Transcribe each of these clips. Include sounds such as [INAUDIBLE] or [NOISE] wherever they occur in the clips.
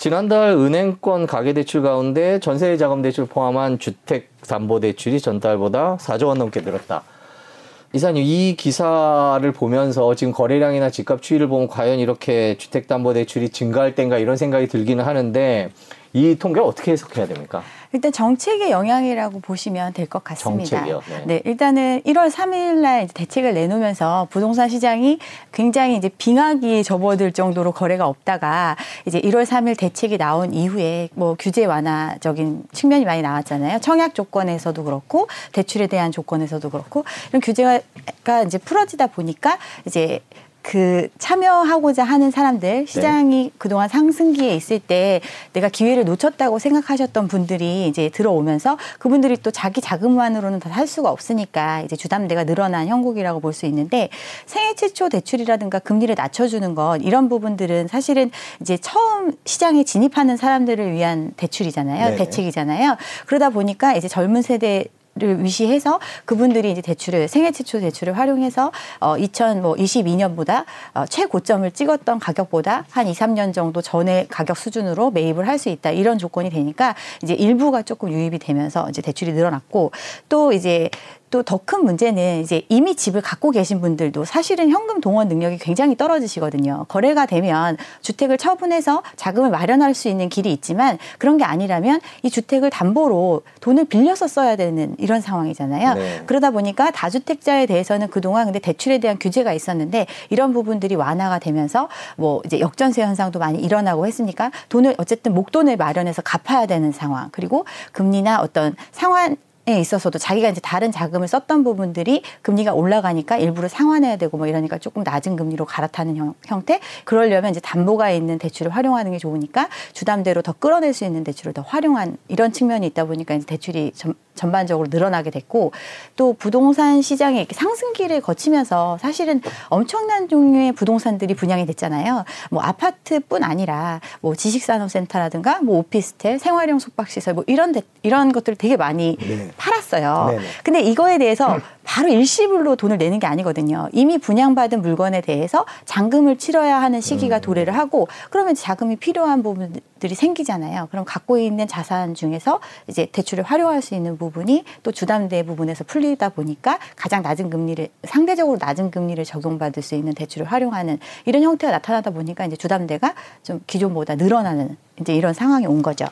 지난달 은행권 가계대출 가운데 전세 자금대출 포함한 주택담보대출이 전달보다 4조 원 넘게 늘었다. 이사님 이 기사를 보면서 지금 거래량이나 집값 추이를 보면 과연 이렇게 주택담보대출이 증가할 땐가 이런 생각이 들기는 하는데 이 통계 어떻게 해석해야 됩니까? 일단 정책의 영향이라고 보시면 될 것 같습니다. 정책이요. 네. 네, 일단은 1월 3일 날 대책을 내놓으면서 부동산 시장이 굉장히 이제 빙하기에 접어들 정도로 거래가 없다가 이제 1월 3일 대책이 나온 이후에 뭐 규제 완화적인 측면이 많이 나왔잖아요. 청약 조건에서도 그렇고 대출에 대한 조건에서도 그렇고 이런 규제가 이제 풀어지다 보니까 이제 그 참여하고자 하는 사람들 시장이 네. 그동안 상승기에 있을 때 내가 기회를 놓쳤다고 생각하셨던 분들이 이제 들어오면서 그분들이 또 자기 자금만으로는 다 살 수가 없으니까 이제 주담대가 늘어난 형국이라고 볼 수 있는데 생애 최초 대출이라든가 금리를 낮춰주는 것 이런 부분들은 사실은 이제 처음 시장에 진입하는 사람들을 위한 대출이잖아요. 네. 대책이잖아요. 그러다 보니까 이제 젊은 세대 를 위시해서 그분들이 이제 대출을 생애 최초 대출을 활용해서 어 2022년보다 어 최고점을 찍었던 가격보다 한 2, 3년 정도 전의 가격 수준으로 매입을 할 수 있다. 이런 조건이 되니까 이제 일부가 조금 유입이 되면서 이제 대출이 늘어났고 또 이제 또 더 큰 문제는 이제 이미 집을 갖고 계신 분들도 사실은 현금 동원 능력이 굉장히 떨어지시거든요. 거래가 되면 주택을 처분해서 자금을 마련할 수 있는 길이 있지만 그런 게 아니라면 이 주택을 담보로 돈을 빌려서 써야 되는 이런 상황이잖아요. 네. 그러다 보니까 다주택자에 대해서는 그동안 근데 대출에 대한 규제가 있었는데 이런 부분들이 완화가 되면서 뭐 이제 역전세 현상도 많이 일어나고 했으니까 돈을 어쨌든 목돈을 마련해서 갚아야 되는 상황 그리고 금리나 어떤 상환 에 있어서도 자기가 이제 다른 자금을 썼던 부분들이 금리가 올라가니까 일부러 상환해야 되고 뭐 이러니까 조금 낮은 금리로 갈아타는 형, 형태 그러려면 이제 담보가 있는 대출을 활용하는 게 좋으니까 주담대로 더 끌어낼 수 있는 대출을 더 활용한 이런 측면이 있다 보니까 이제 대출이 점, 전반적으로 늘어나게 됐고 또 부동산 시장에 이렇게 상승기를 거치면서 사실은 엄청난 종류의 부동산들이 분양이 됐잖아요. 뭐 아파트뿐 아니라 뭐 지식산업센터라든가 뭐 오피스텔, 생활용 숙박시설 뭐 이런 데, 이런 것들을 되게 많이 네. 팔았어요. 네네. 근데 이거에 대해서 바로 일시불로 돈을 내는 게 아니거든요. 이미 분양받은 물건에 대해서 잔금을 치러야 하는 시기가 음. 도래를 하고 그러면 자금이 필요한 부분들이 생기잖아요. 그럼 갖고 있는 자산 중에서 이제 대출을 활용할 수 있는 부분이 또 주담대 부분에서 풀리다 보니까 가장 낮은 금리를 상대적으로 낮은 금리를 적용받을 수 있는 대출을 활용하는 이런 형태가 나타나다 보니까 이제 주담대가 좀 기존보다 늘어나는 이제 이런 상황이 온 거죠.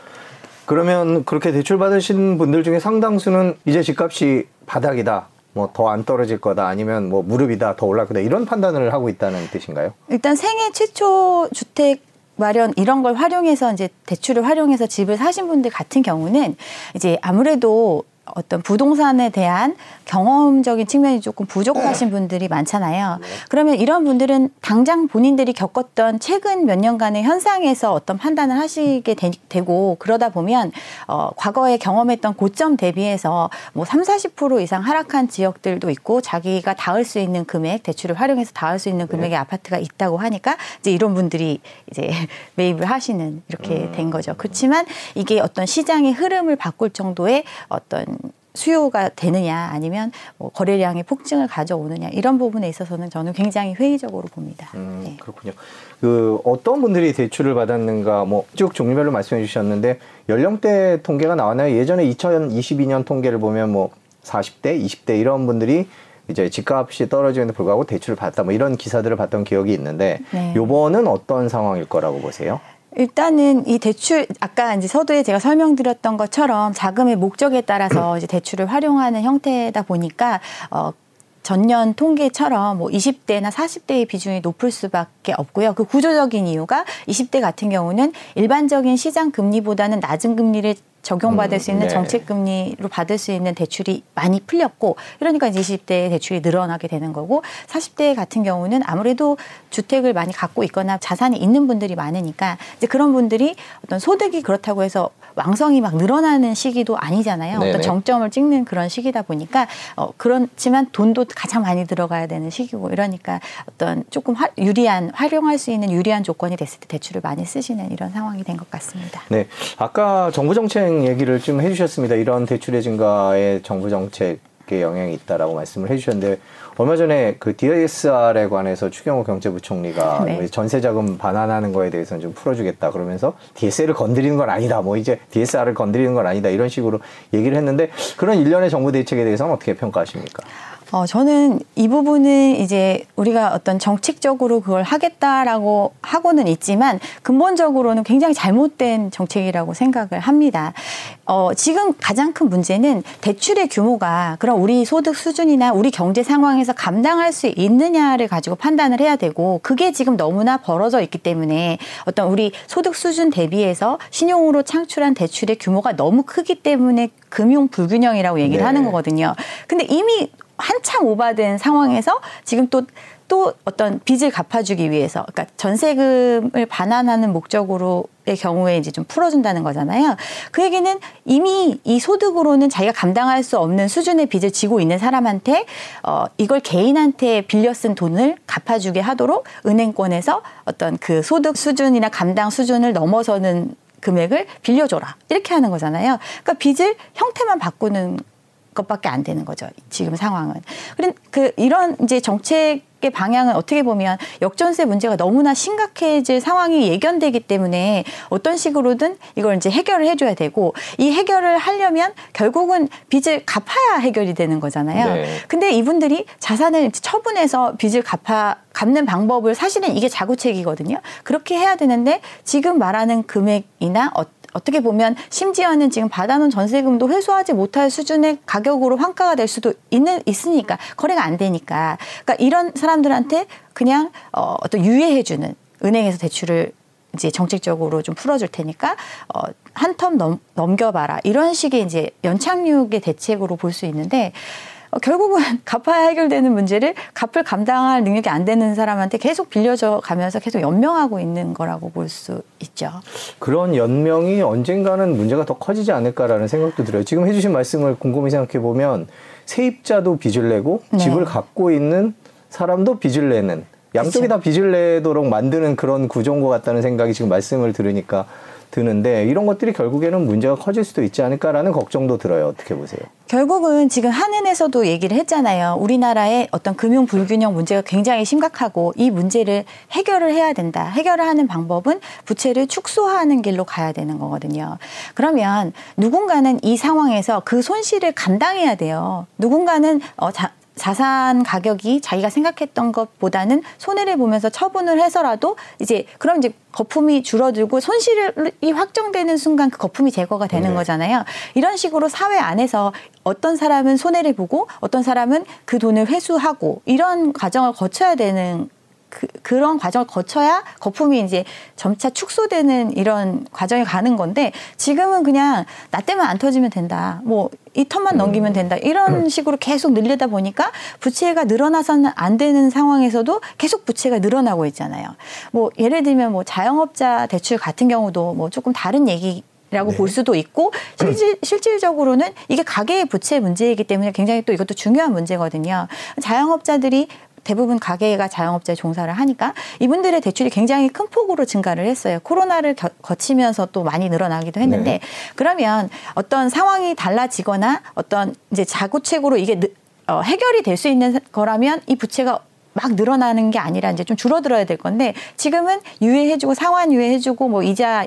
그러면 그렇게 대출 받으신 분들 중에 상당수는 이제 집값이 바닥이다. 뭐 더 안 떨어질 거다 아니면 뭐 무릎이다 더 올라갈 거다 이런 판단을 하고 있다는 뜻인가요? 일단 생애 최초 주택 마련 이런 걸 활용해서 이제 대출을 활용해서 집을 사신 분들 같은 경우는 이제 아무래도 어떤 부동산에 대한 경험적인 측면이 조금 부족하신 분들이 많잖아요. 네. 그러면 이런 분들은 당장 본인들이 겪었던 최근 몇 년간의 현상에서 어떤 판단을 하시게 되, 고 그러다 보면 어, 과거에 경험했던 고점 대비해서 뭐 3, 40% 이상 하락한 지역들도 있고 자기가 닿을 수 있는 금액 대출을 활용해서 닿을 수 있는 네. 금액의 네. 아파트가 있다고 하니까 이제 이런 분들이 이제 [LAUGHS] 매입을 하시는 이렇게 음. 된 거죠. 그렇지만 이게 어떤 시장의 흐름을 바꿀 정도의 어떤 수요가 되느냐 아니면 뭐 거래량의 폭증을 가져오느냐 이런 부분에 있어서는 저는 굉장히 회의적으로 봅니다. 음, 네. 그렇군요. 그 어떤 분들이 대출을 받았는가 뭐 쭉 종류별로 말씀해 주셨는데 연령대 통계가 나왔나요? 예전에 2022년 통계를 보면 뭐 40대, 20대 이런 분들이 이제 집값이 떨어지는데 불구하고 대출을 받다 뭐 이런 기사들을 봤던 기억이 있는데 네. 요번은 어떤 상황일 거라고 보세요? 일단은 이 대출 아까 이제 서두에 제가 설명드렸던 것처럼 자금의 목적에 따라서 이제 대출을 활용하는 형태다 보니까 어 전년 통계처럼 뭐 20대나 40대의 비중이 높을 수밖에 없고요. 그 구조적인 이유가 20대 같은 경우는 일반적인 시장 금리보다는 낮은 금리를 적용받을 음, 수 있는 네. 정책 금리로 받을 수 있는 대출이 많이 풀렸고 이러니까 이제 20대의 대출이 늘어나게 되는 거고 40대 같은 경우는 아무래도 주택을 많이 갖고 있거나 자산이 있는 분들이 많으니까 이제 그런 분들이 어떤 소득이 그렇다고 해서 왕성이 막 늘어나는 시기도 아니잖아요. 네네. 어떤 정점을 찍는 그런 시기다 보니까 어 그렇지만 돈도 가장 많이 들어가야 되는 시기고 이러니까 어떤 조금 화, 유리한 활용할 수 있는 유리한 조건이 됐을 때 대출을 많이 쓰시는 이런 상황이 된 것 같습니다. 네. 아까 정부 정책 얘기를 좀 해주셨습니다. 이런 대출의 증가에 정부 정책의 영향이 있다라고 말씀을 해주셨는데 얼마 전에 그 DSR에 관해서 추경호 경제부총리가 네. 뭐 전세 자금 반환하는 거에 대해서는 좀 풀어주겠다 그러면서 DSR을 건드리는 건 아니다. 뭐 이제 DSR을 건드리는 건 아니다. 이런 식으로 얘기를 했는데 그런 일련의 정부 대책에 대해서는 어떻게 평가하십니까? 어, 저는 이 부분은 이제 우리가 어떤 정책적으로 그걸 하겠다라고 하고는 있지만 근본적으로는 굉장히 잘못된 정책이라고 생각을 합니다. 어, 지금 가장 큰 문제는 대출의 규모가 그런 우리 소득 수준이나 우리 경제 상황에서 감당할 수 있느냐를 가지고 판단을 해야 되고 그게 지금 너무나 벌어져 있기 때문에 어떤 우리 소득 수준 대비해서 신용으로 창출한 대출의 규모가 너무 크기 때문에 금융 불균형이라고 얘기를 네. 하는 거거든요. 근데 이미 한참 오바된 상황에서 지금 또, 또 어떤 빚을 갚아주기 위해서, 그러니까 전세금을 반환하는 목적으로의 경우에 이제 좀 풀어준다는 거잖아요. 그 얘기는 이미 이 소득으로는 자기가 감당할 수 없는 수준의 빚을 지고 있는 사람한테 어, 이걸 개인한테 빌려 쓴 돈을 갚아주게 하도록 은행권에서 어떤 그 소득 수준이나 감당 수준을 넘어서는 금액을 빌려줘라. 이렇게 하는 거잖아요. 그러니까 빚을 형태만 바꾸는 것밖에 안 되는 거죠. 지금 상황은. 그런 그 이런 이제 정책의 방향은 어떻게 보면 역전세 문제가 너무나 심각해질 상황이 예견되기 때문에 어떤 식으로든 이걸 이제 해결을 해줘야 되고 이 해결을 하려면 결국은 빚을 갚아야 해결이 되는 거잖아요. 네. 근데 이분들이 자산을 처분해서 빚을 갚아 갚는 방법을 사실은 이게 자구책이거든요. 그렇게 해야 되는데 지금 말하는 금액이나 어, 어떻게 보면 심지어는 지금 받아놓은 전세금도 회수하지 못할 수준의 가격으로 환가가 될 수도 있는 있으니까 거래가 안 되니까. 그러니까 이런 사람들한테 그냥 어, 어떤 유예해주는 은행에서 대출을 이제 정책적으로 좀 풀어줄 테니까 어, 한 텀 넘겨봐라. 이런 식의 이제 연착륙의 대책으로 볼 수 있는데 어, 결국은 [LAUGHS] 갚아야 해결되는 문제를 갚을 감당할 능력이 안 되는 사람한테 계속 빌려줘 가면서 계속 연명하고 있는 거라고 볼 수 있죠. 그런 연명이 언젠가는 문제가 더 커지지 않을까라는 생각도 들어요. 지금 해주신 말씀을 곰곰이 생각해 보면 세입자도 빚을 내고 네. 집을 갖고 있는 사람도 빚을 내는 양쪽이 그쵸. 다 빚을 내도록 만드는 그런 구조인 것 같다는 생각이 지금 말씀을 들으니까 드는데 이런 것들이 결국에는 문제가 커질 수도 있지 않을까라는 걱정도 들어요. 어떻게 보세요? 결국은 지금 한은에서도 얘기를 했잖아요. 우리나라의 어떤 금융 불균형 문제가 굉장히 심각하고 이 문제를 해결을 해야 된다. 해결을 하는 방법은 부채를 축소하는 길로 가야 되는 거거든요. 그러면 누군가는 이 상황에서 그 손실을 감당해야 돼요. 누군가는 어, 자, 자산 가격이 자기가 생각했던 것보다는 손해를 보면서 처분을 해서라도 이제 그럼 이제 거품이 줄어들고 손실이 확정되는 순간 그 거품이 제거가 되는 네. 거잖아요. 이런 식으로 사회 안에서 어떤 사람은 손해를 보고 어떤 사람은 그 돈을 회수하고 이런 과정을 거쳐야 되는 그, 그런 과정을 거쳐야 거품이 이제 점차 축소되는 이런 과정에 가는 건데 지금은 그냥 나 때문에 안 터지면 된다. 뭐 이 턴만 넘기면 된다. 이런 식으로 계속 늘리다 보니까 부채가 늘어나서는 안 되는 상황에서도 계속 부채가 늘어나고 있잖아요. 뭐 예를 들면 뭐 자영업자 대출 같은 경우도 뭐 조금 다른 얘기 라고 네. 볼 수도 있고 실질, 실질적으로는 이게 가계의 부채 문제이기 때문에 굉장히 또 이것도 중요한 문제거든요. 자영업자들이 대부분 가게가 자영업자에 종사를 하니까 이분들의 대출이 굉장히 큰 폭으로 증가를 했어요. 코로나를 겨- 거치면서 또 많이 늘어나기도 했는데 네. 그러면 어떤 상황이 달라지거나 어떤 이제 자구책으로 이게 느- 어, 해결이 될 수 있는 거라면 이 부채가 막 늘어나는 게 아니라 이제 좀 줄어들어야 될 건데 지금은 유예해주고 상환 유예해주고 뭐 이자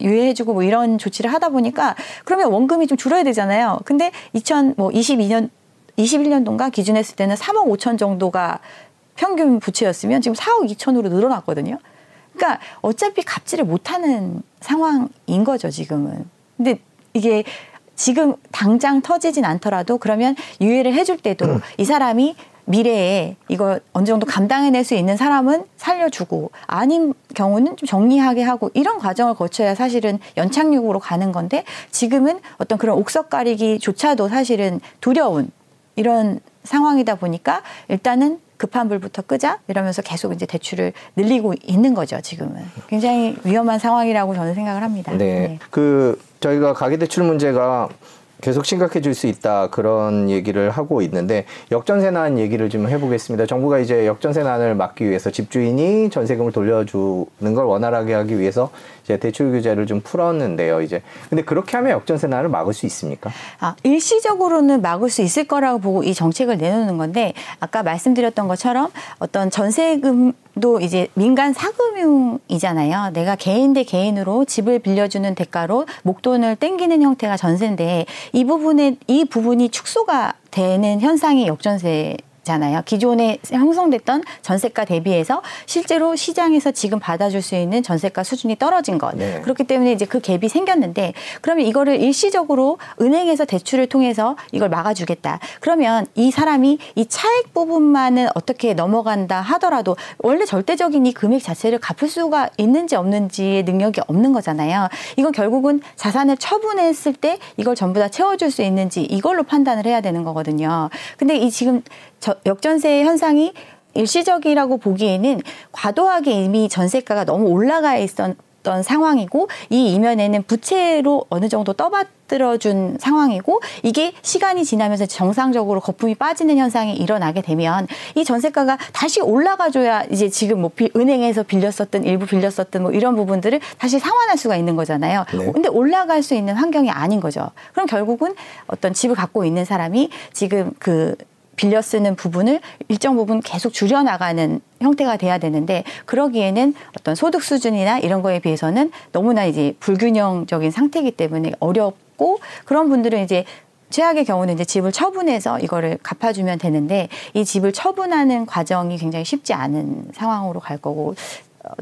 유예해주고 뭐 이런 조치를 하다 보니까 그러면 원금이 좀 줄어야 되잖아요. 근데 2022년 21년도인가 기준했을 때는 3억 5천 정도가 평균 부채였으면 지금 4억 2천으로 늘어났거든요. 그러니까 어차피 갚지를 못하는 상황인 거죠 지금은. 근데 이게 지금 당장 터지진 않더라도 그러면 유예를 해줄 때도 이 사람이 미래에 이거 어느 정도 감당해낼 수 있는 사람은 살려주고 아닌 경우는 좀 정리하게 하고 이런 과정을 거쳐야 사실은 연착륙으로 가는 건데 지금은 어떤 그런 옥석 가리기조차도 사실은 두려운 이런 상황이다 보니까 일단은 급한 불부터 끄자 이러면서 계속 이제 대출을 늘리고 있는 거죠 지금은 굉장히 위험한 상황이라고 저는 생각을 합니다. 네. 그 저희가 가계 대출 문제가 계속 심각해질 수 있다 그런 얘기를 하고 있는데 역전세난 얘기를 좀 해보겠습니다. 정부가 이제 역전세난을 막기 위해서 집주인이 전세금을 돌려주는 걸 원활하게 하기 위해서 이제 대출 규제를 좀 풀었는데요. 이제 근데 그렇게 하면 역전세 난을 막을 수 있습니까? 아, 일시적으로는 막을 수 있을 거라고 보고 이 정책을 내놓는 건데 아까 말씀드렸던 것처럼 어떤 전세금 도 이제 민간 사금융이잖아요. 내가 개인 대 개인으로 집을 빌려주는 대가로 목돈을 땡기는 형태가 전세인데 이 부분에 이 부분이 축소가 되는 현상이 역전세 잖아요. 기존에 형성됐던 전세가 대비해서 실제로 시장에서 지금 받아줄 수 있는 전세가 수준이 떨어진 것. 네. 그렇기 때문에 이제 그 갭이 생겼는데 그러면 이거를 일시적으로 은행에서 대출을 통해서 이걸 막아주겠다. 그러면 이 사람이 이 차액 부분만은 어떻게 넘어간다 하더라도 원래 절대적인 이 금액 자체를 갚을 수가 있는지 없는지의 능력이 없는 거잖아요. 이건 결국은 자산을 처분했을 때 이걸 전부 다 채워줄 수 있는지 이걸로 판단을 해야 되는 거거든요. 근데 이 지금 저, 역전세 현상이 일시적이라고 보기에는 과도하게 이미 전세가가 너무 올라가 있었 던 상황이고 이 이면에는 부채로 어느 정도 떠받들어준 상황이고 이게 시간이 지나면서 정상적으로 거품이 빠지는 현상이 일어나게 되면 이 전세가가 다시 올라가줘야 이제 지금 뭐 은행에서 빌렸었던 일부 빌렸었던 뭐 이런 부분들을 다시 상환할 수가 있는 거잖아요. 네. 근데 올라갈 수 있는 환경이 아닌 거죠. 그럼 결국은 어떤 집을 갖고 있는 사람이 지금 그 빌려 쓰는 부분을 일정 부분 계속 줄여나가는 형태가 돼야 되는데 그러기에는 어떤 소득 수준이나 이런 거에 비해서는 너무나 이제 불균형적인 상태이기 때문에 어렵고 그런 분들은 이제 최악의 경우는 이제 집을 처분해서 이거를 갚아주면 되는데 이 집을 처분하는 과정이 굉장히 쉽지 않은 상황으로 갈 거고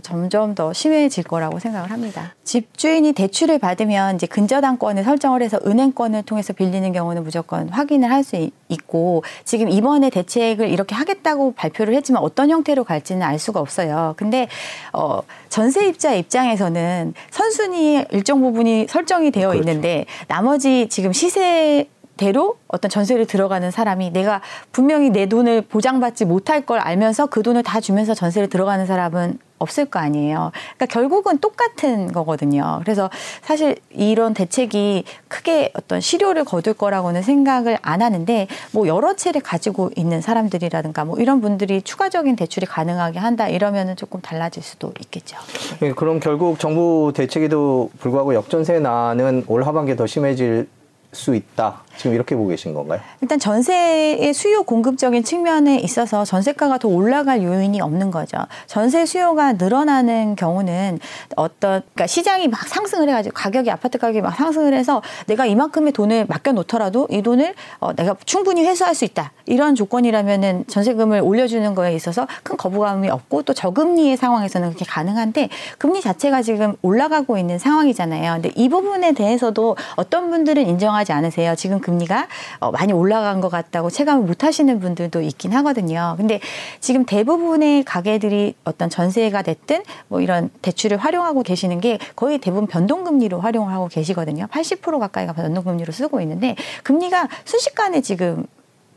점점 더 심해질 거라고 생각을 합니다. 집주인이 대출을 받으면 이제 근저당권을 설정을 해서 은행권을 통해서 빌리는 경우는 무조건 확인을 할 수 있고 지금 이번에 대책을 이렇게 하겠다고 발표를 했지만 어떤 형태로 갈지는 알 수가 없어요. 근데 어 전세 입자 입장에서는 선순위 일정 부분이 설정이 되어 그렇죠. 있는데 나머지 지금 시세 대로 어떤 전세를 들어가는 사람이 내가 분명히 내 돈을 보장받지 못할 걸 알면서 그 돈을 다 주면서 전세를 들어가는 사람은 없을 거 아니에요. 그러니까 결국은 똑같은 거거든요. 그래서 사실 이런 대책이 크게 어떤 실효를 거둘 거라고는 생각을 안 하는데 뭐 여러 채를 가지고 있는 사람들이라든가 뭐 이런 분들이 추가적인 대출이 가능하게 한다 이러면은 조금 달라질 수도 있겠죠. 네, 그럼 결국 정부 대책에도 불구하고 역전세난은 올 하반기에 더 심해질 수 있다. 지금 이렇게 보고 계신 건가요? 일단 전세의 수요 공급적인 측면에 있어서 전세가가 더 올라갈 요인이 없는 거죠. 전세 수요가 늘어나는 경우는 어떤 그러니까 시장이 막 상승을 해가지고 가격이 아파트 가격이 막 상승을 해서 내가 이만큼의 돈을 맡겨 놓더라도 이 돈을 어, 내가 충분히 회수할 수 있다 이런 조건이라면은 전세금을 올려주는 거에 있어서 큰 거부감이 없고 또 저금리의 상황에서는 그렇게 가능한데 금리 자체가 지금 올라가고 있는 상황이잖아요. 근데 이 부분에 대해서도 어떤 분들은 인정하 지 않으세요. 지금 금리가 어, 많이 올라간 것 같다고 체감을 못 하시는 분들도 있긴 하거든요. 근데 지금 대부분의 가게들이 어떤 전세가 됐든 뭐 이런 대출을 활용하고 계시는 게 거의 대부분 변동금리로 활용을 하고 계시거든요. 80% 가까이가 변동금리로 쓰고 있는데 금리가 순식간에 지금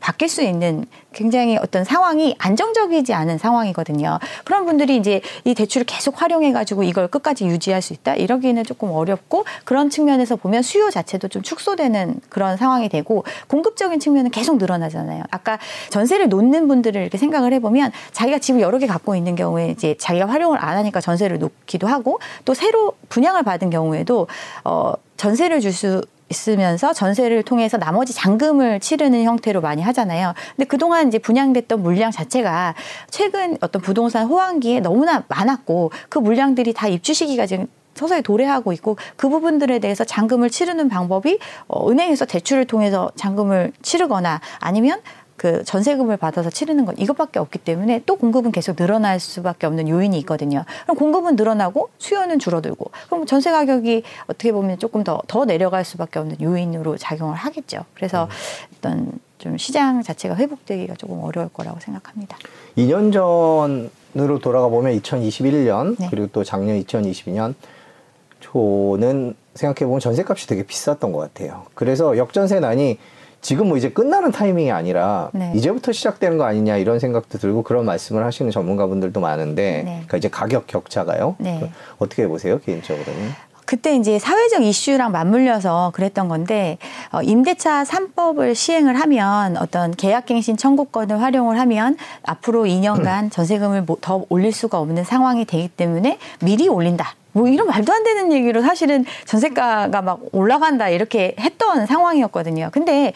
바뀔 수 있는 굉장히 어떤 상황이 안정적이지 않은 상황이거든요. 그런 분들이 이제 이 대출을 계속 활용해가지고 이걸 끝까지 유지할 수 있다? 이러기는 조금 어렵고 그런 측면에서 보면 수요 자체도 좀 축소되는 그런 상황이 되고 공급적인 측면은 계속 늘어나잖아요. 아까 전세를 놓는 분들을 이렇게 생각을 해보면 자기가 집을 여러 개 갖고 있는 경우에 이제 자기가 활용을 안 하니까 전세를 놓기도 하고 또 새로 분양을 받은 경우에도 어 전세를 줄 수 있으면서 전세를 통해서 나머지 잔금을 치르는 형태로 많이 하잖아요. 근데 그동안 이제 분양됐던 물량 자체가 최근 어떤 부동산 호황기에 너무나 많았고 그 물량들이 다 입주 시기가 지금 서서히 도래하고 있고 그 부분들에 대해서 잔금을 치르는 방법이 어, 은행에서 대출을 통해서 잔금을 치르거나 아니면 그 전세금을 받아서 치르는 건 이것밖에 없기 때문에 또 공급은 계속 늘어날 수밖에 없는 요인이 있거든요. 그럼 공급은 늘어나고 수요는 줄어들고 그럼 전세 가격이 어떻게 보면 조금 더 더 내려갈 수밖에 없는 요인으로 작용을 하겠죠. 그래서 음. 어떤 좀 시장 자체가 회복되기가 조금 어려울 거라고 생각합니다. 2년 전으로 돌아가 보면 2021년 네. 그리고 또 작년 2022년 초는 생각해 보면 전세값이 되게 비쌌던 것 같아요. 그래서 역전세 난이 지금 뭐 이제 끝나는 타이밍이 아니라 네. 이제부터 시작되는 거 아니냐 이런 생각도 들고 그런 말씀을 하시는 전문가분들도 많은데 네. 그러니까 이제 가격 격차가요. 네. 어떻게 보세요 개인적으로는? 그때 이제 사회적 이슈랑 맞물려서 그랬던 건데 어, 임대차 3법을 시행을 하면 어떤 계약갱신 청구권을 활용을 하면 앞으로 2년간 [CLEARS THROAT] 전세금을 더 올릴 수가 없는 상황이 되기 때문에 미리 올린다. 뭐 이런 말도 안 되는 얘기로 사실은 전세가가 막 올라간다 이렇게 했던 상황이었거든요. 근데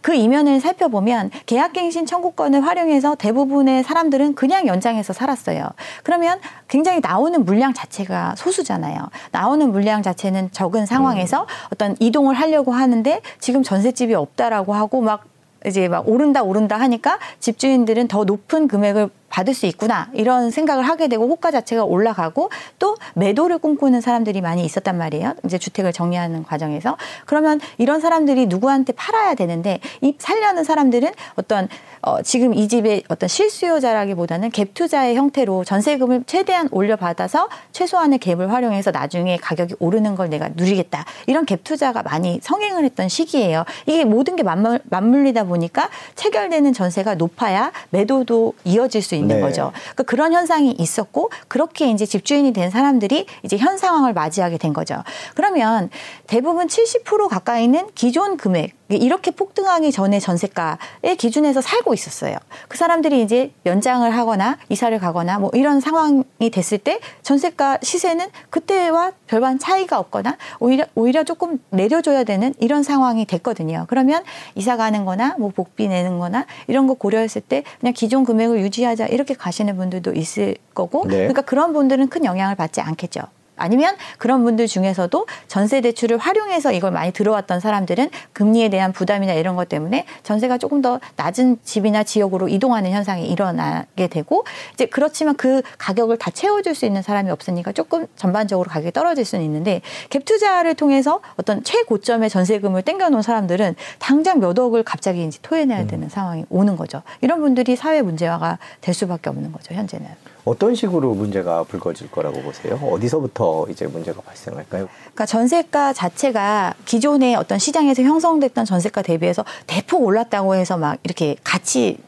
그 이면을 살펴보면 계약갱신 청구권을 활용해서 대부분의 사람들은 그냥 연장해서 살았어요. 그러면 굉장히 나오는 물량 자체가 소수잖아요. 나오는 물량 자체는 적은 상황에서 음. 어떤 이동을 하려고 하는데 지금 전셋집이 없다라고 하고 막 이제 막 오른다 오른다 하니까 집주인들은 더 높은 금액을 받을 수 있구나 이런 생각을 하게 되고 호가 자체가 올라가고 또 매도를 꿈꾸는 사람들이 많이 있었단 말이에요. 이제 주택을 정리하는 과정에서 그러면 이런 사람들이 누구한테 팔아야 되는데 이 살려는 사람들은 어떤 어, 지금 이 집의 어떤 실수요자라기보다는 갭 투자의 형태로 전세금을 최대한 올려받아서 최소한의 갭을 활용해서 나중에 가격이 오르는 걸 내가 누리겠다. 이런 갭 투자가 많이 성행을 했던 시기예요. 이게 모든 게 맞물, 맞물리다 보니까 체결되는 전세가 높아야 매도도 이어질 수 있는 네. 거죠. 그러니까 그런 현상이 있었고 그렇게 이제 집주인이 된 사람들이 이제 현 상황을 맞이하게 된 거죠. 그러면 대부분 70% 가까이는 기존 금액 이렇게 폭등하기 전에 전세가의 기준에서 살고 있었어요. 그 사람들이 이제 연장을 하거나 이사를 가거나 뭐 이런 상황이 됐을 때 전세가 시세는 그때와 별반 차이가 없거나 오히려 오히려 조금 내려줘야 되는 이런 상황이 됐거든요. 그러면 이사 가는 거나 뭐 복비 내는 거나 이런 거 고려했을 때 그냥 기존 금액을 유지하자 이렇게 가시는 분들도 있을 거고 네. 그러니까 그런 분들은 큰 영향을 받지 않겠죠. 아니면 그런 분들 중에서도 전세 대출을 활용해서 이걸 많이 들어왔던 사람들은 금리에 대한 부담이나 이런 것 때문에 전세가 조금 더 낮은 집이나 지역으로 이동하는 현상이 일어나게 되고 이제 그렇지만 그 가격을 다 채워줄 수 있는 사람이 없으니까 조금 전반적으로 가격이 떨어질 수는 있는데 갭 투자를 통해서 어떤 최고점의 전세금을 땡겨놓은 사람들은 당장 몇 억을 갑자기 이제 토해내야 되는 음. 상황이 오는 거죠. 이런 분들이 사회 문제화가 될 수밖에 없는 거죠. 현재는. 어떤 식으로 문제가 불거질 거라고 보세요? 어디서부터 이제 문제가 발생할까요? 그러니까 전세가 자체가 기존의 어떤 시장에서 형성됐던 전세가 대비해서 대폭 올랐다고 해서 막 이렇게 같이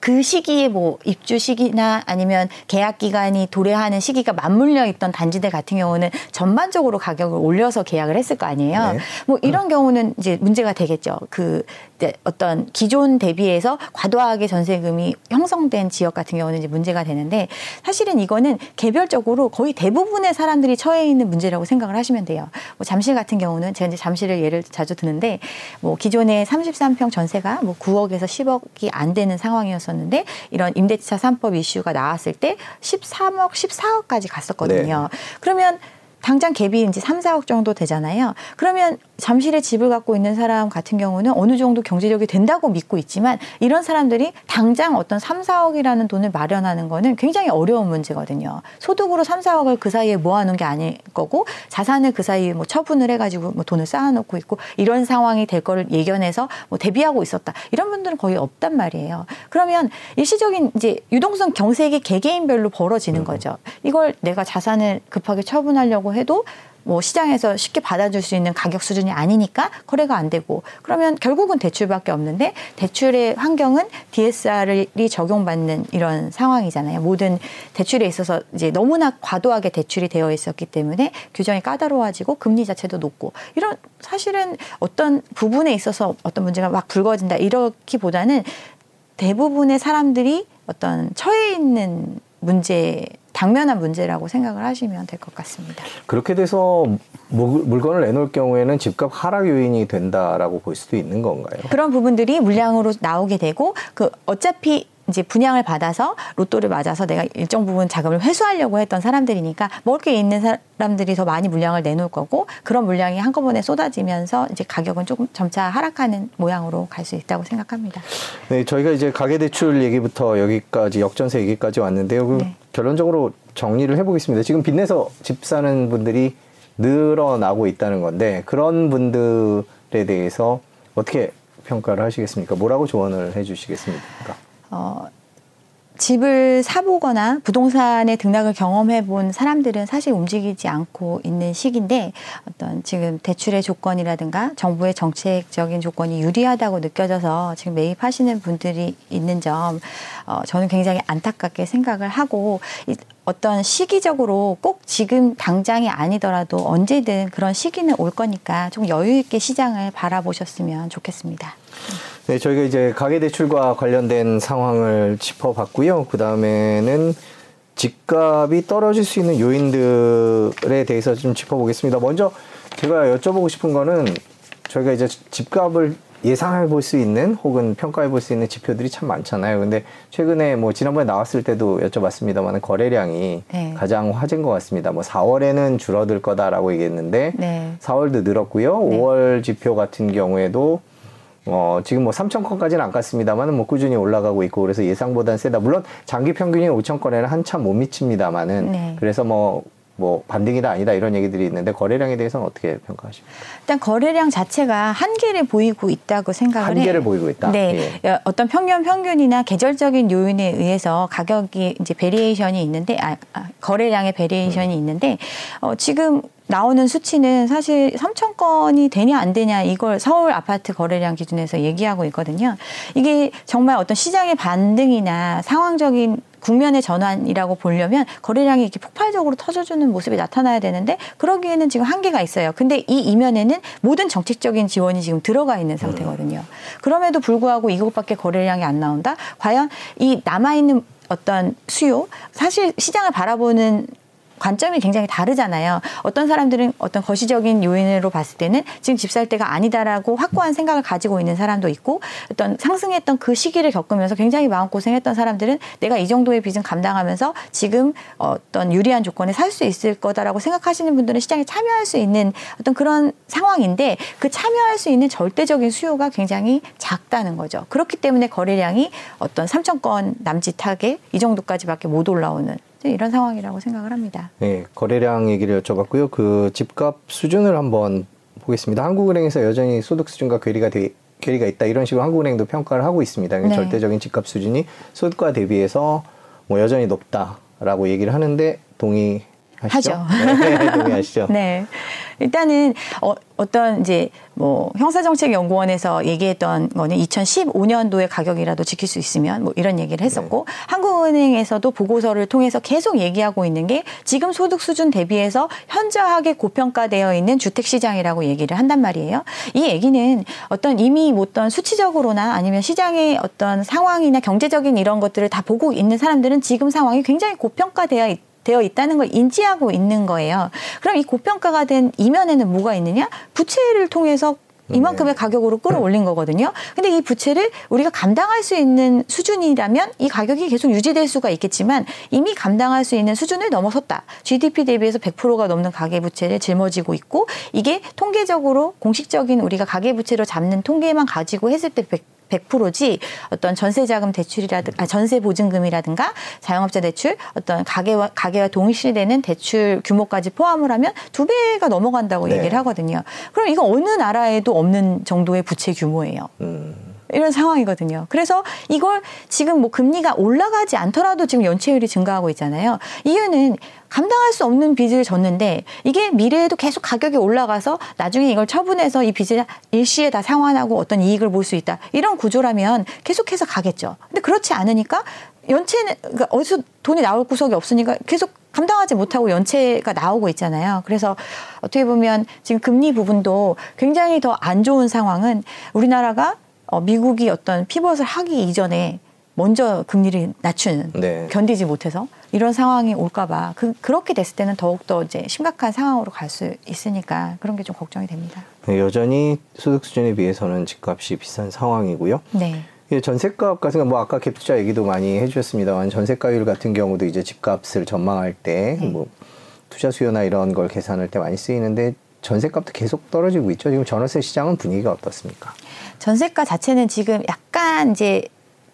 그 시기에 뭐 입주 시기나 아니면 계약 기간이 도래하는 시기가 맞물려 있던 단지들 같은 경우는 전반적으로 가격을 올려서 계약을 했을 거 아니에요. 네. 뭐 이런 음. 경우는 이제 문제가 되겠죠. 그 어떤 기존 대비해서 과도하게 전세금이 형성된 지역 같은 경우는 이제 문제가 되는데 사실은 이거는 개별적으로 거의 대부분의 사람들이 처해 있는 문제라고 생각을 하시면 돼요. 뭐 잠실 같은 경우는 제가 이제 잠실을 예를 자주 드는데 뭐 기존의 33평 전세가 뭐 9억에서 10억이 안 되는 상황이었 있었는데 이런 임대차 3법 이슈가 나왔을 때 13억, 14억까지 갔었거든요. 네. 그러면 당장 갭이 이제 3, 4억 정도 되잖아요. 그러면 잠실에 집을 갖고 있는 사람 같은 경우는 어느 정도 경제력이 된다고 믿고 있지만 이런 사람들이 당장 어떤 3, 4억이라는 돈을 마련하는 거는 굉장히 어려운 문제거든요. 소득으로 3, 4억을 그 사이에 모아놓은 게 아닐 거고 자산을 그 사이에 뭐 처분을 해가지고 뭐 돈을 쌓아놓고 있고 이런 상황이 될 거를 예견해서 뭐 대비하고 있었다. 이런 분들은 거의 없단 말이에요. 그러면 일시적인 이제 유동성 경색이 개개인별로 벌어지는 음. 거죠. 이걸 내가 자산을 급하게 처분하려고 해도 뭐 시장에서 쉽게 받아줄 수 있는 가격 수준이 아니니까 거래가 안 되고 그러면 결국은 대출밖에 없는데 대출의 환경은 DSR이 적용받는 이런 상황이잖아요. 모든 대출에 있어서 이제 너무나 과도하게 대출이 되어 있었기 때문에 규정이 까다로워지고 금리 자체도 높고 이런 사실은 어떤 부분에 있어서 어떤 문제가 막 불거진다 이렇기보다는 대부분의 사람들이 어떤 처해 있는 문제 당면한 문제라고 생각을 하시면 될 것 같습니다. 그렇게 돼서 물건을 내놓을 경우에는 집값 하락 요인이 된다라고 볼 수도 있는 건가요? 그런 부분들이 물량으로 나오게 되고 그 어차피 이제 분양을 받아서 로또를 맞아서 내가 일정 부분 자금을 회수하려고 했던 사람들이니까 먹을 게 있는 사람들이 더 많이 물량을 내놓을 거고 그런 물량이 한꺼번에 쏟아지면서 이제 가격은 조금 점차 하락하는 모양으로 갈 수 있다고 생각합니다. 네, 저희가 이제 가계 대출 얘기부터 여기까지 역전세 얘기까지 왔는데요. 네. 결론적으로 정리를 해보겠습니다. 지금 빚내서 집 사는 분들이 늘어나고 있다는 건데 그런 분들에 대해서 어떻게 평가를 하시겠습니까? 뭐라고 조언을 해주시겠습니까? 어, 집을 사보거나 부동산에 등락을 경험해 본 사람들은 사실 움직이지 않고 있는 시기인데 어떤 지금 대출의 조건이라든가 정부의 정책적인 조건이 유리하다고 느껴져서 지금 매입하시는 분들이 있는 점 어, 저는 굉장히 안타깝게 생각을 하고 이, 어떤 시기적으로 꼭 지금 당장이 아니더라도 언제든 그런 시기는 올 거니까 좀 여유 있게 시장을 바라보셨으면 좋겠습니다. 네, 저희가 이제 가계 대출과 관련된 상황을 짚어봤고요. 그 다음에는 집값이 떨어질 수 있는 요인들에 대해서 좀 짚어보겠습니다. 먼저 제가 여쭤보고 싶은 거는 저희가 이제 집값을 예상해 볼 수 있는 혹은 평가해 볼 수 있는 지표들이 참 많잖아요. 근데 최근에 뭐 지난번에 나왔을 때도 여쭤봤습니다만 거래량이 네. 가장 화제인 것 같습니다. 뭐 4월에는 줄어들 거다라고 얘기했는데 네. 4월도 늘었고요. 네. 5월 지표 같은 경우에도 어, 지금 뭐 3천 건까지는 안 갔습니다만은 뭐 꾸준히 올라가고 있고 그래서 예상보다는 세다. 물론 장기 평균이 5천 건에는 한참 못 미칩니다만은 네. 그래서 뭐 뭐 반등이다 아니다 이런 얘기들이 있는데 거래량에 대해서는 어떻게 평가하십니까? 일단 거래량 자체가 한계를 보이고 있다고 생각을 한계를 해요. 보이고 있다. 네, 예. 어떤 평균 평균이나 계절적인 요인에 의해서 가격이 이제 variation이 있는데 아, 아 거래량의 variation이 음. 있는데 어, 지금 나오는 수치는 사실 3천 건이 되냐 안 되냐 이걸 서울 아파트 거래량 기준에서 얘기하고 있거든요. 이게 정말 어떤 시장의 반등이나 상황적인 국면의 전환이라고 보려면 거래량이 이렇게 폭발적으로 터져주는 모습이 나타나야 되는데 그러기에는 지금 한계가 있어요. 근데 이 이면에는 모든 정책적인 지원이 지금 들어가 있는 상태거든요. 그럼에도 불구하고 이것밖에 거래량이 안 나온다? 과연 이 남아 있는 어떤 수요 사실 시장을 바라보는 관점이 굉장히 다르잖아요. 어떤 사람들은 어떤 거시적인 요인으로 봤을 때는 지금 집 살 때가 아니다라고 확고한 생각을 가지고 있는 사람도 있고 어떤 상승했던 그 시기를 겪으면서 굉장히 마음고생했던 사람들은 내가 이 정도의 빚은 감당하면서 지금 어떤 유리한 조건에 살 수 있을 거다라고 생각하시는 분들은 시장에 참여할 수 있는 어떤 그런 상황인데 그 참여할 수 있는 절대적인 수요가 굉장히 작다는 거죠. 그렇기 때문에 거래량이 어떤 3천 건 남짓하게 이 정도까지밖에 못 올라오는 이런 상황이라고 생각을 합니다. 네, 거래량 얘기를 여쭤봤고요. 그 집값 수준을 한번 보겠습니다. 한국은행에서 여전히 소득 수준과 괴리가 되, 괴리가 있다 이런 식으로 한국은행도 평가를 하고 있습니다. 네. 절대적인 집값 수준이 소득과 대비해서 뭐 여전히 높다라고 얘기를 하는데 동의 하시죠? 하죠. 네, 동의하시죠? [LAUGHS] 네. 일단은 어, 어떤 이제 뭐 형사정책연구원에서 얘기했던 거는 2015년도의 가격이라도 지킬 수 있으면 뭐 이런 얘기를 했었고 네. 한국은행에서도 보고서를 통해서 계속 얘기하고 있는 게 지금 소득 수준 대비해서 현저하게 고평가되어 있는 주택 시장이라고 얘기를 한단 말이에요. 이 얘기는 어떤 이미 어떤 수치적으로나 아니면 시장의 어떤 상황이나 경제적인 이런 것들을 다 보고 있는 사람들은 지금 상황이 굉장히 고평가되어 있 되어 있다는 걸 인지하고 있는 거예요. 그럼 이 고평가가 된 이면에는 뭐가 있느냐? 부채를 통해서 이만큼의 네. 가격으로 끌어올린 거거든요. 근데 이 부채를 우리가 감당할 수 있는 수준이라면 이 가격이 계속 유지될 수가 있겠지만 이미 감당할 수 있는 수준을 넘어섰다. GDP 대비해서 100%가 넘는 가계 부채를 짊어지고 있고 이게 통계적으로 공식적인 우리가 가계 부채로 잡는 통계만 가지고 했을 때 100, 100%지 어떤 전세자금 대출이라든가 아, 전세 보증금이라든가 자영업자 대출 어떤 가계와 가계와 동시되는 대출 규모까지 포함을 하면 두 배가 넘어간다고 네. 얘기를 하거든요. 그럼 이거 어느 나라에도 없는 정도의 부채 규모예요. 음. 이런 상황이거든요. 그래서 이걸 지금 뭐 금리가 올라가지 않더라도 지금 연체율이 증가하고 있잖아요. 이유는 감당할 수 없는 빚을 졌는데 이게 미래에도 계속 가격이 올라가서 나중에 이걸 처분해서 이 빚을 일시에 다 상환하고 어떤 이익을 볼 수 있다. 이런 구조라면 계속해서 가겠죠. 근데 그렇지 않으니까 연체는 그러니까 어디서 돈이 나올 구석이 없으니까 계속 감당하지 못하고 연체가 나오고 있잖아요. 그래서 어떻게 보면 지금 금리 부분도 굉장히 더 안 좋은 상황은 우리나라가 어, 미국이 어떤 피벗을 하기 이전에 먼저 금리를 낮추는 네. 견디지 못해서 이런 상황이 올까봐 그, 그렇게 됐을 때는 더욱더 이제 심각한 상황으로 갈 수 있으니까 그런 게 좀 걱정이 됩니다. 네, 여전히 소득 수준에 비해서는 집값이 비싼 상황이고요. 네. 예, 전세값 같은 거 뭐 아까 갭투자 얘기도 많이 해주셨습니다만 전세가율 같은 경우도 이제 집값을 전망할 때뭐 네. 투자 수요나 이런 걸 계산할 때 많이 쓰이는데 전세값도 계속 떨어지고 있죠. 지금 전월세 시장은 분위기가 어떻습니까? 전세가 자체는 지금 약간 이제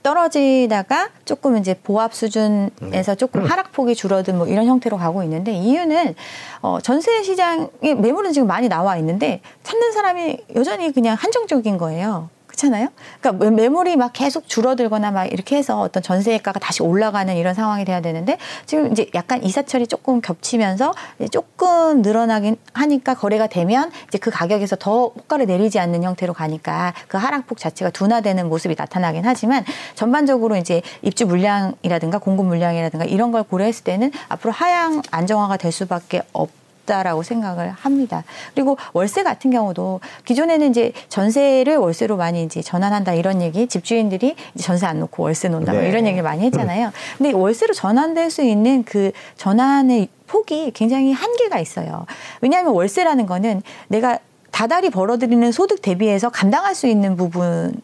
떨어지다가 조금 이제 보합 수준에서 네. 조금 하락폭이 줄어든 뭐 이런 형태로 가고 있는데 이유는 어 전세 시장에 매물은 지금 많이 나와 있는데 찾는 사람이 여전히 그냥 한정적인 거예요. 그렇잖아요. 그러니까 매물이 막 계속 줄어들거나 막 이렇게 해서 어떤 전세가가 다시 올라가는 이런 상황이 돼야 되는데 지금 이제 약간 이사철이 조금 겹치면서 조금 늘어나긴 하니까 거래가 되면 이제 그 가격에서 더 호가를 내리지 않는 형태로 가니까 그 하락폭 자체가 둔화되는 모습이 나타나긴 하지만 전반적으로 이제 입주 물량이라든가 공급 물량이라든가 이런 걸 고려했을 때는 앞으로 하향 안정화가 될 수밖에 없. 다라고 생각을 합니다. 그리고 월세 같은 경우도 기존에는 이제 전세를 월세로 많이 이제 전환한다 이런 얘기 집주인들이 전세 안 놓고 월세 놓는다 뭐 네. 이런 얘기를 많이 했잖아요. 근데 월세로 전환될 수 있는 그 전환의 폭이 굉장히 한계가 있어요. 왜냐하면 월세라는 거는 내가 다달이 벌어들이는 소득 대비해서 감당할 수 있는 부분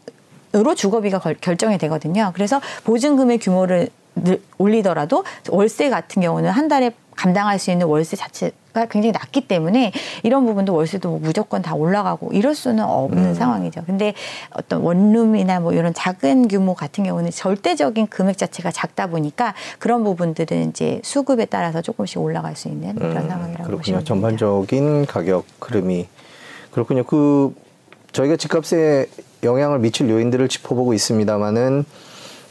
으로 주거비가 결정이 되거든요. 그래서 보증금의 규모를 올리더라도 월세 같은 경우는 한 달에 감당할 수 있는 월세 자체 가 굉장히 낮기 때문에 이런 부분도 월세도 뭐 무조건 다 올라가고 이럴 수는 없는 음. 상황이죠. 근데 어떤 원룸이나 뭐 이런 작은 규모 같은 경우는 절대적인 금액 자체가 작다 보니까 그런 부분들은 이제 수급에 따라서 조금씩 올라갈 수 있는 그런 음, 상황이라고 그렇군요. 보시면 전반적인 가격 흐름이 그렇군요. 그 저희가 집값에 영향을 미칠 요인들을 짚어보고 있습니다만은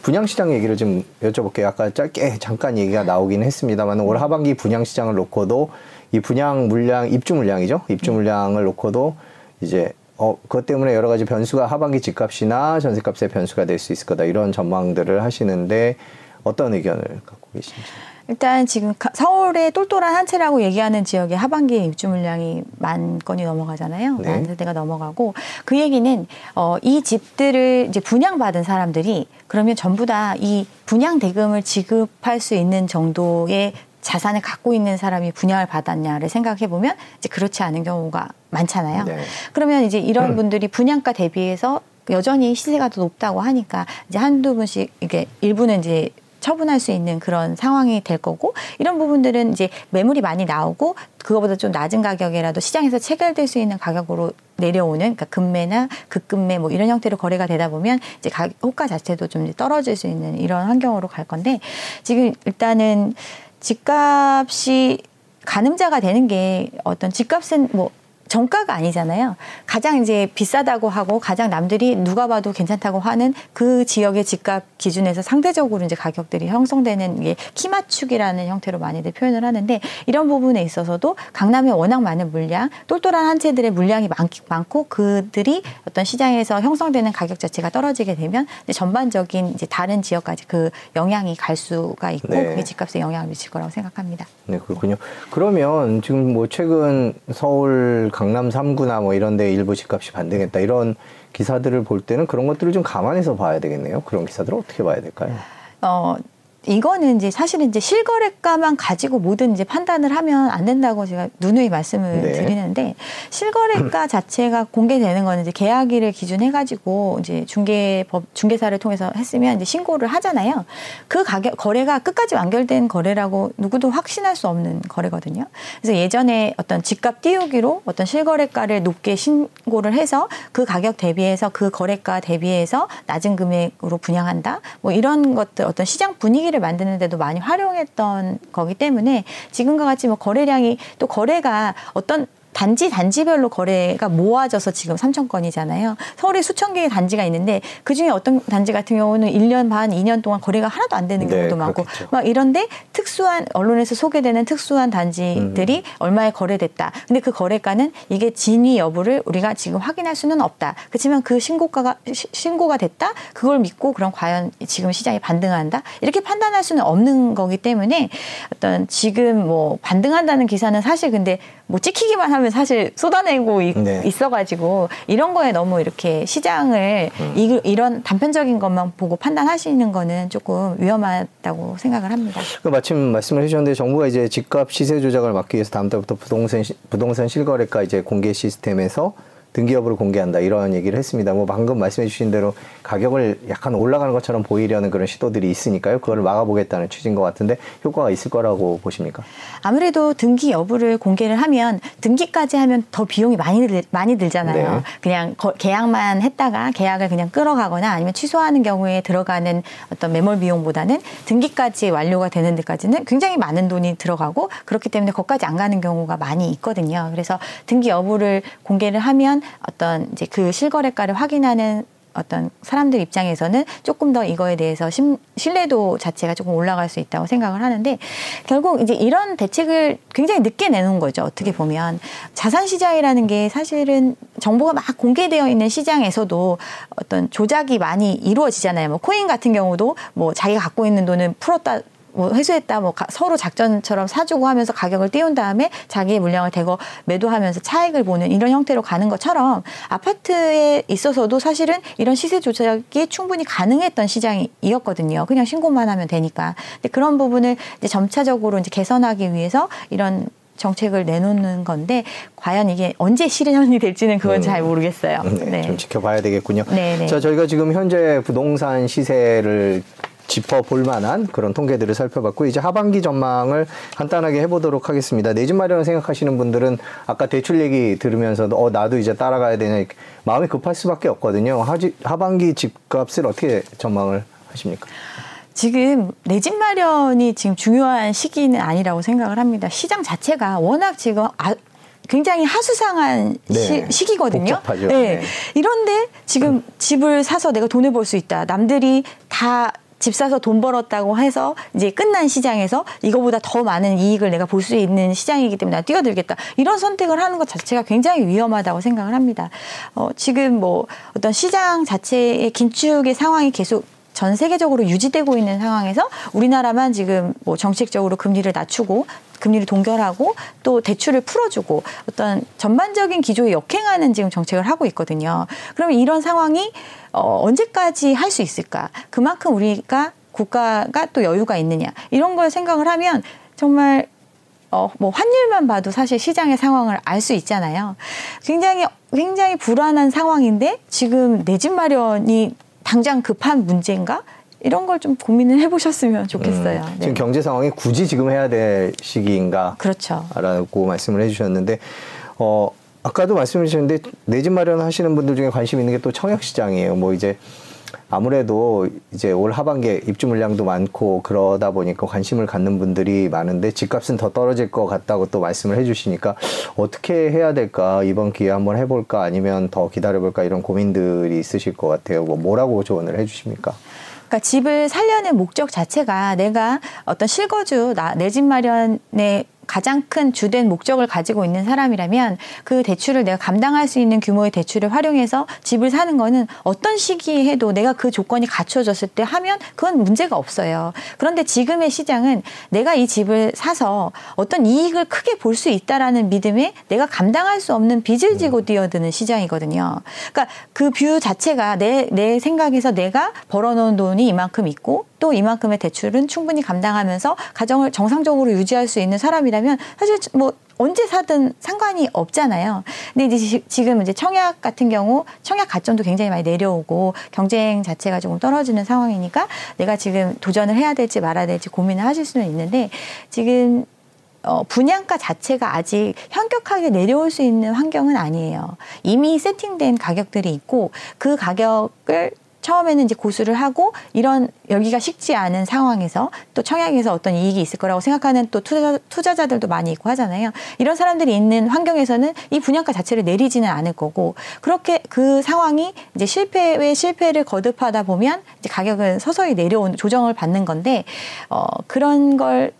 분양시장 얘기를 좀 여쭤볼게요. 아까 짧게 잠깐 얘기가 나오긴 했습니다만 올 하반기 분양시장을 놓고도 이 분양 물량, 입주 물량이죠. 입주 물량을 놓고도 이제 어, 그것 때문에 여러 가지 변수가 하반기 집값이나 전세값의 변수가 될 수 있을 거다. 이런 전망들을 하시는데 어떤 의견을 갖고 계신지. 일단 지금 서울의 똘똘한 한 채라고 얘기하는 지역의 하반기 입주 물량이 만 건이 넘어가잖아요. 네. 만 세대가 넘어가고 그 얘기는 어, 이 집들을 이제 분양받은 사람들이 그러면 전부 다 이 분양 대금을 지급할 수 있는 정도의 자산을 갖고 있는 사람이 분양을 받았냐를 생각해 보면 이제 그렇지 않은 경우가 많잖아요. 네. 그러면 이제 이런 음. 분들이 분양가 대비해서 여전히 시세가 더 높다고 하니까 이제 한두 분씩 이게 일부는 이제 처분할 수 있는 그런 상황이 될 거고 이런 부분들은 이제 매물이 많이 나오고 그거보다 좀 낮은 가격이라도 시장에서 체결될 수 있는 가격으로 내려오는 그러니까 금매나 급금매 뭐 이런 형태로 거래가 되다 보면 이제 가, 호가 자체도 좀 떨어질 수 있는 이런 환경으로 갈 건데 지금 일단은 집값이 가늠자가 되는 게 어떤 집값은 뭐 정가가 아니잖아요. 가장 이제 비싸다고 하고 가장 남들이 누가 봐도 괜찮다고 하는 그 지역의 집값 기준에서 상대적으로 이제 가격들이 형성되는 게 키맞추기라는 형태로 많이들 표현을 하는데 이런 부분에 있어서도 강남에 워낙 많은 물량, 똘똘한 한 채들의 물량이 많, 많고 그들이 어떤 시장에서 형성되는 가격 자체가 떨어지게 되면 전반적인 이제 다른 지역까지 그 영향이 갈 수가 있고 네. 그게 집값에 영향을 미칠 거라고 생각합니다. 네, 그렇군요. 그러면 지금 뭐 최근 서울 강남 3구나 뭐 이런 데 일부 집값이 반등했다 이런 기사들을 볼 때는 그런 것들을 좀 감안해서 봐야 되겠네요. 그런 기사들을 어떻게 봐야 될까요? 어, 이거는 이제 사실은 이제 실거래가만 가지고 모든 이제 판단을 하면 안 된다고 제가 누누이 말씀을 네. 드리는데 실거래가 [CLEARS THROAT] 자체가 공개되는 거는 이제 계약일을 기준해 가지고 이제 중개법 중개사를 통해서 했으면 이제 신고를 하잖아요. 그 가격 거래가 끝까지 완결된 거래라고 누구도 확신할 수 없는 거래거든요. 그래서 예전에 어떤 집값 띄우기로 어떤 실거래가를 높게 신고를 해서 그 가격 대비해서 그 거래가 대비해서 낮은 금액으로 분양한다. 뭐 이런 것들 어떤 시장 분위기 분위기를 만드는데도 많이 활용했던 거기 때문에 지금과 같이 뭐 거래량이 또 거래가 어떤 단지 단지별로 거래가 모아져서 지금 3천 건이잖아요. 서울에 수천 개의 단지가 있는데 그 중에 어떤 단지 같은 경우는 1년 반, 2년 동안 거래가 하나도 안 되는 네, 경우도 네, 많고 그렇겠죠. 막 이런데 특수한 언론에서 소개되는 특수한 단지들이 음. 얼마에 거래됐다. 근데 그 거래가는 이게 진위 여부를 우리가 지금 확인할 수는 없다. 그렇지만 그 신고가가 시, 신고가 됐다. 그걸 믿고 그럼 과연 지금 시장이 반등한다. 이렇게 판단할 수는 없는 거기 때문에 어떤 지금 뭐 반등한다는 기사는 사실 근데 뭐 찍히기만 하면 사실 쏟아내고 네. 있어가지고 이런 거에 너무 이렇게 시장을 음. 이, 이런 단편적인 것만 보고 판단하시는 거는 조금 위험하다고 생각을 합니다. 그 마침 말씀을 해주셨는데 정부가 이제 집값 시세 조작을 막기 위해서 다음 달부터 부동산 부동산 실거래가 이제 공개 시스템에서 등기 여부를 공개한다 이런 얘기를 했습니다. 뭐 방금 말씀해 주신 대로 가격을 약간 올라가는 것처럼 보이려는 그런 시도들이 있으니까요. 그걸 막아보겠다는 취지인 것 같은데 효과가 있을 거라고 보십니까? 아무래도 등기 여부를 공개를 하면 등기까지 하면 더 비용이 많이 들, 많이 들잖아요. 네. 그냥 거, 계약만 했다가 계약을 그냥 끌어가거나 아니면 취소하는 경우에 들어가는 어떤 매몰 비용보다는 등기까지 완료가 되는 데까지는 굉장히 많은 돈이 들어가고 그렇기 때문에 거기까지 안 가는 경우가 많이 있거든요. 그래서 등기 여부를 공개를 하면 어떤 이제 그 실거래가를 확인하는 어떤 사람들 입장에서는 조금 더 이거에 대해서 심, 신뢰도 자체가 조금 올라갈 수 있다고 생각을 하는데 결국 이제 이런 대책을 굉장히 늦게 내놓은 거죠. 어떻게 보면 자산 시장이라는 게 사실은 정보가 막 공개되어 있는 시장에서도 어떤 조작이 많이 이루어지잖아요. 뭐 코인 같은 경우도 뭐 자기가 갖고 있는 돈은 풀었다 뭐 회수했다 뭐 서로 작전처럼 사주고 하면서 가격을 띄운 다음에 자기의 물량을 대거 매도하면서 차익을 보는 이런 형태로 가는 것처럼 아파트에 있어서도 사실은 이런 시세 조작이 충분히 가능했던 시장이었거든요. 그냥 신고만 하면 되니까. 근데 그런 부분을 이제 점차적으로 이제 개선하기 위해서 이런 정책을 내놓는 건데 과연 이게 언제 실현이 될지는 그건 음. 잘 모르겠어요. 네, 네. 좀 지켜봐야 되겠군요. 네, 네. 자, 저희가 지금 현재 부동산 시세를 짚어볼 만한 그런 통계들을 살펴봤고 이제 하반기 전망을 간단하게 해보도록 하겠습니다. 내 집 마련을 생각하시는 분들은 아까 대출 얘기 들으면서도 어 나도 이제 따라가야 되냐 마음이 급할 수밖에 없거든요. 하지, 하반기 집값을 어떻게 전망을 하십니까? 지금 내 집 마련이 지금 중요한 시기는 아니라고 생각을 합니다. 시장 자체가 워낙 지금 아, 굉장히 하수상한 네. 시, 기거든요 복잡하죠. 네. 네. 이런데 지금 집을 사서 내가 돈을 벌 수 있다. 남들이 다 집 사서 돈 벌었다고 해서 이제 끝난 시장에서 이거보다 더 많은 이익을 내가 볼 수 있는 시장이기 때문에 나 뛰어들겠다. 이런 선택을 하는 것 자체가 굉장히 위험하다고 생각을 합니다. 어, 지금 뭐 어떤 시장 자체의 긴축의 상황이 계속 전 세계적으로 유지되고 있는 상황에서 우리나라만 지금 뭐 정책적으로 금리를 낮추고 금리를 동결하고 또 대출을 풀어주고 어떤 전반적인 기조에 역행하는 지금 정책을 하고 있거든요. 그러면 이런 상황이 어, 언제까지 할 수 있을까? 그만큼 우리가 국가가 또 여유가 있느냐 이런 걸 생각을 하면 정말 어, 뭐 환율만 봐도 사실 시장의 상황을 알 수 있잖아요. 굉장히 굉장히 불안한 상황인데 지금 내 집 마련이 당장 급한 문제인가? 이런 걸 좀 고민을 해보셨으면 좋겠어요. 음, 지금 네. 경제 상황이 굳이 지금 해야 될 시기인가? 그렇죠. 라고 말씀을 해주셨는데, 어, 아까도 말씀해 주셨는데, 내 집 마련하시는 분들 중에 관심 있는 게 또 청약 시장이에요. 뭐 이제 아무래도 이제 올 하반기에 입주 물량도 많고 그러다 보니까 관심을 갖는 분들이 많은데 집값은 더 떨어질 것 같다고 또 말씀을 해주시니까 어떻게 해야 될까 이번 기회에 한번 해볼까 아니면 더 기다려볼까 이런 고민들이 있으실 것 같아요. 뭐 뭐라고 조언을 해주십니까? 그러니까 집을 살려는 목적 자체가 내가 어떤 실거주 내집 마련에 가장 큰 주된 목적을 가지고 있는 사람이라면 그 대출을 내가 감당할 수 있는 규모의 대출을 활용해서 집을 사는 거는 어떤 시기에 해도 내가 그 조건이 갖춰졌을 때 하면 그건 문제가 없어요. 그런데 지금의 시장은 내가 이 집을 사서 어떤 이익을 크게 볼 수 있다라는 믿음에 내가 감당할 수 없는 빚을 지고 뛰어드는 시장이거든요. 그러니까 그 view 자체가 내, 내 생각에서 내가 벌어놓은 돈이 이만큼 있고 또 이만큼의 대출은 충분히 감당하면서 가정을 정상적으로 유지할 수 있는 사람이라면 사실 뭐 언제 사든 상관이 없잖아요. 근데 이제 지금 이제 청약 같은 경우 청약 가점도 굉장히 많이 내려오고 경쟁 자체가 조금 떨어지는 상황이니까 내가 지금 도전을 해야 될지 말아야 될지 고민을 하실 수는 있는데 지금 어, 분양가 자체가 아직 현격하게 내려올 수 있는 환경은 아니에요. 이미 세팅된 가격들이 있고 그 가격을 처음에는 이제 고수를 하고 이런 여기가 식지 않은 상황에서 또 청약에서 어떤 이익이 있을 거라고 생각하는 또 투자, 투자 자들도 많이 있고 하잖아요. 이런 사람들이 있는 환경에서는 이 분양가 자체를 내리지는 않을 거고 그렇게 그 상황이 이제 실패의 실패를 거듭하다 보면 이제 가격은 서서히 내려온 조정을 받는 건데 어 그런 걸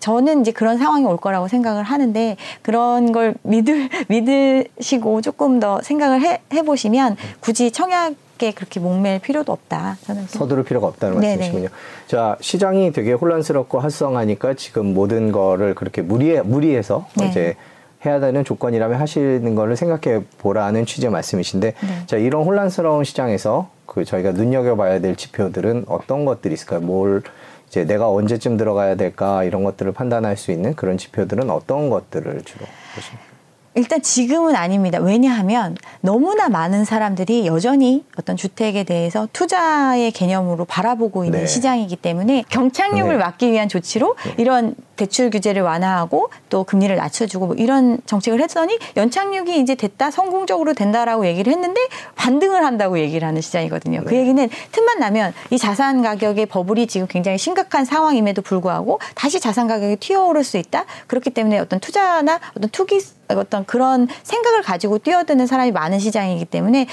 저는 이제 그런 상황이 올 거라고 생각을 하는데 그런 걸 믿을 믿으시고 조금 더 생각을 해, 해보시면 굳이 청약 쉽게 그렇게 목맬 필요도 없다. 저는 서두를 필요가 없다는 네네. 말씀이시군요. 자 시장이 되게 혼란스럽고 활성하니까 지금 모든 거를 그렇게 무리해 무리해서 네. 이제 해야 되는 조건이라면 하시는 거를 생각해 보라는 취지의 말씀이신데 네. 자 이런 혼란스러운 시장에서 그 저희가 눈여겨봐야 될 지표들은 어떤 것들이 있을까요? 뭘 이제 내가 언제쯤 들어가야 될까 이런 것들을 판단할 수 있는 그런 지표들은 어떤 것들을 주로 보십니까? 일단 지금은 아닙니다. 왜냐하면 너무나 많은 사람들이 여전히 어떤 주택에 대해서 투자의 개념으로 바라보고 있는 네. 시장이기 때문에 경착륙을 네. 막기 위한 조치로 네. 이런 대출 규제를 완화하고 또 금리를 낮춰주고 뭐 이런 정책을 했더니 연착륙이 이제 됐다 성공적으로 된다라고 얘기를 했는데 반등을 한다고 얘기를 하는 시장이거든요. 그 네. 그 얘기는 틈만 나면 이 자산 가격의 버블이 지금 굉장히 심각한 상황임에도 불구하고 다시 자산 가격이 튀어오를 수 있다. 그렇기 때문에 어떤 투자나 어떤 투기 어떤 그런 생각을 가지고 뛰어드는 사람이 많은 시장이기 때문에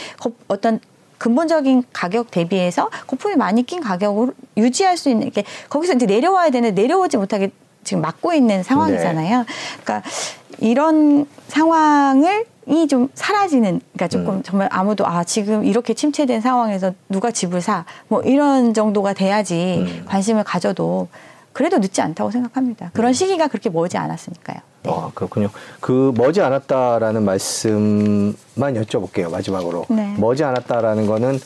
어떤 근본적인 가격 대비해서 거품이 많이 낀 가격으로 유지할 수 있는 게 거기서 이제 내려와야 되는데 내려오지 못하게 지금 막고 있는 상황이잖아요. 그러니까 이런 상황을 이좀 사라지는 그러니까 조금 음. 정말 아무도 아 지금 이렇게 침체된 상황에서 누가 집을 사 뭐 이런 정도가 돼야지 음. 관심을 가져도 그래도 늦지 않다고 생각합니다. 그런 시기가 그렇게 멀지 않았으니까요. 네. 아, 그렇군요. 그 머지 않았다라는 말씀만 여쭤볼게요. 마지막으로. 네. 머지 않았다라는 거는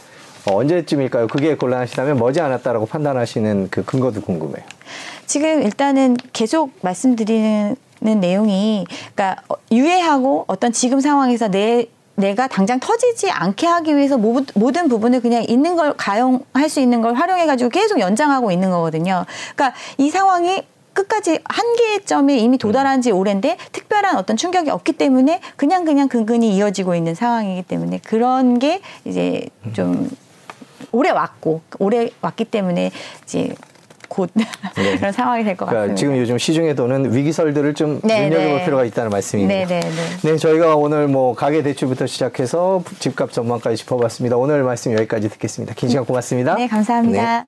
어, 언제쯤일까요? 그게 곤란하시다면 머지 않았다라고 판단하시는 그 근거도 궁금해요. 지금 일단은 계속 말씀드리는 내용이 그러니까 어, 유예하고 어떤 지금 상황에서 내 내가 당장 터지지 않게 하기 위해서 모- 모든 부분을 그냥 있는 걸 가용할 수 있는 걸 활용해 가지고 계속 연장하고 있는 거거든요. 그러니까 이 상황이 끝까지 한계점에 이미 도달한 지 오랜데 특별한 어떤 충격이 없기 때문에 그냥 그냥 근근히 이어지고 있는 상황이기 때문에 그런 게 이제 좀 오래 왔고 오래 왔기 때문에 이제 곧 [LAUGHS] 네. 그런 상황이 될것 그러니까 같습니다. 지금 요즘 시중에 도는 위기설들을 좀 네, 눈여겨볼 네. 필요가 있다는 말씀이네요. 네, 네, 네. 네, 저희가 오늘 뭐 가계 대출부터 시작해서 집값 전망까지 짚어봤습니다. 오늘 말씀 여기까지 듣겠습니다. 긴 시간 고맙습니다. 네, 감사합니다.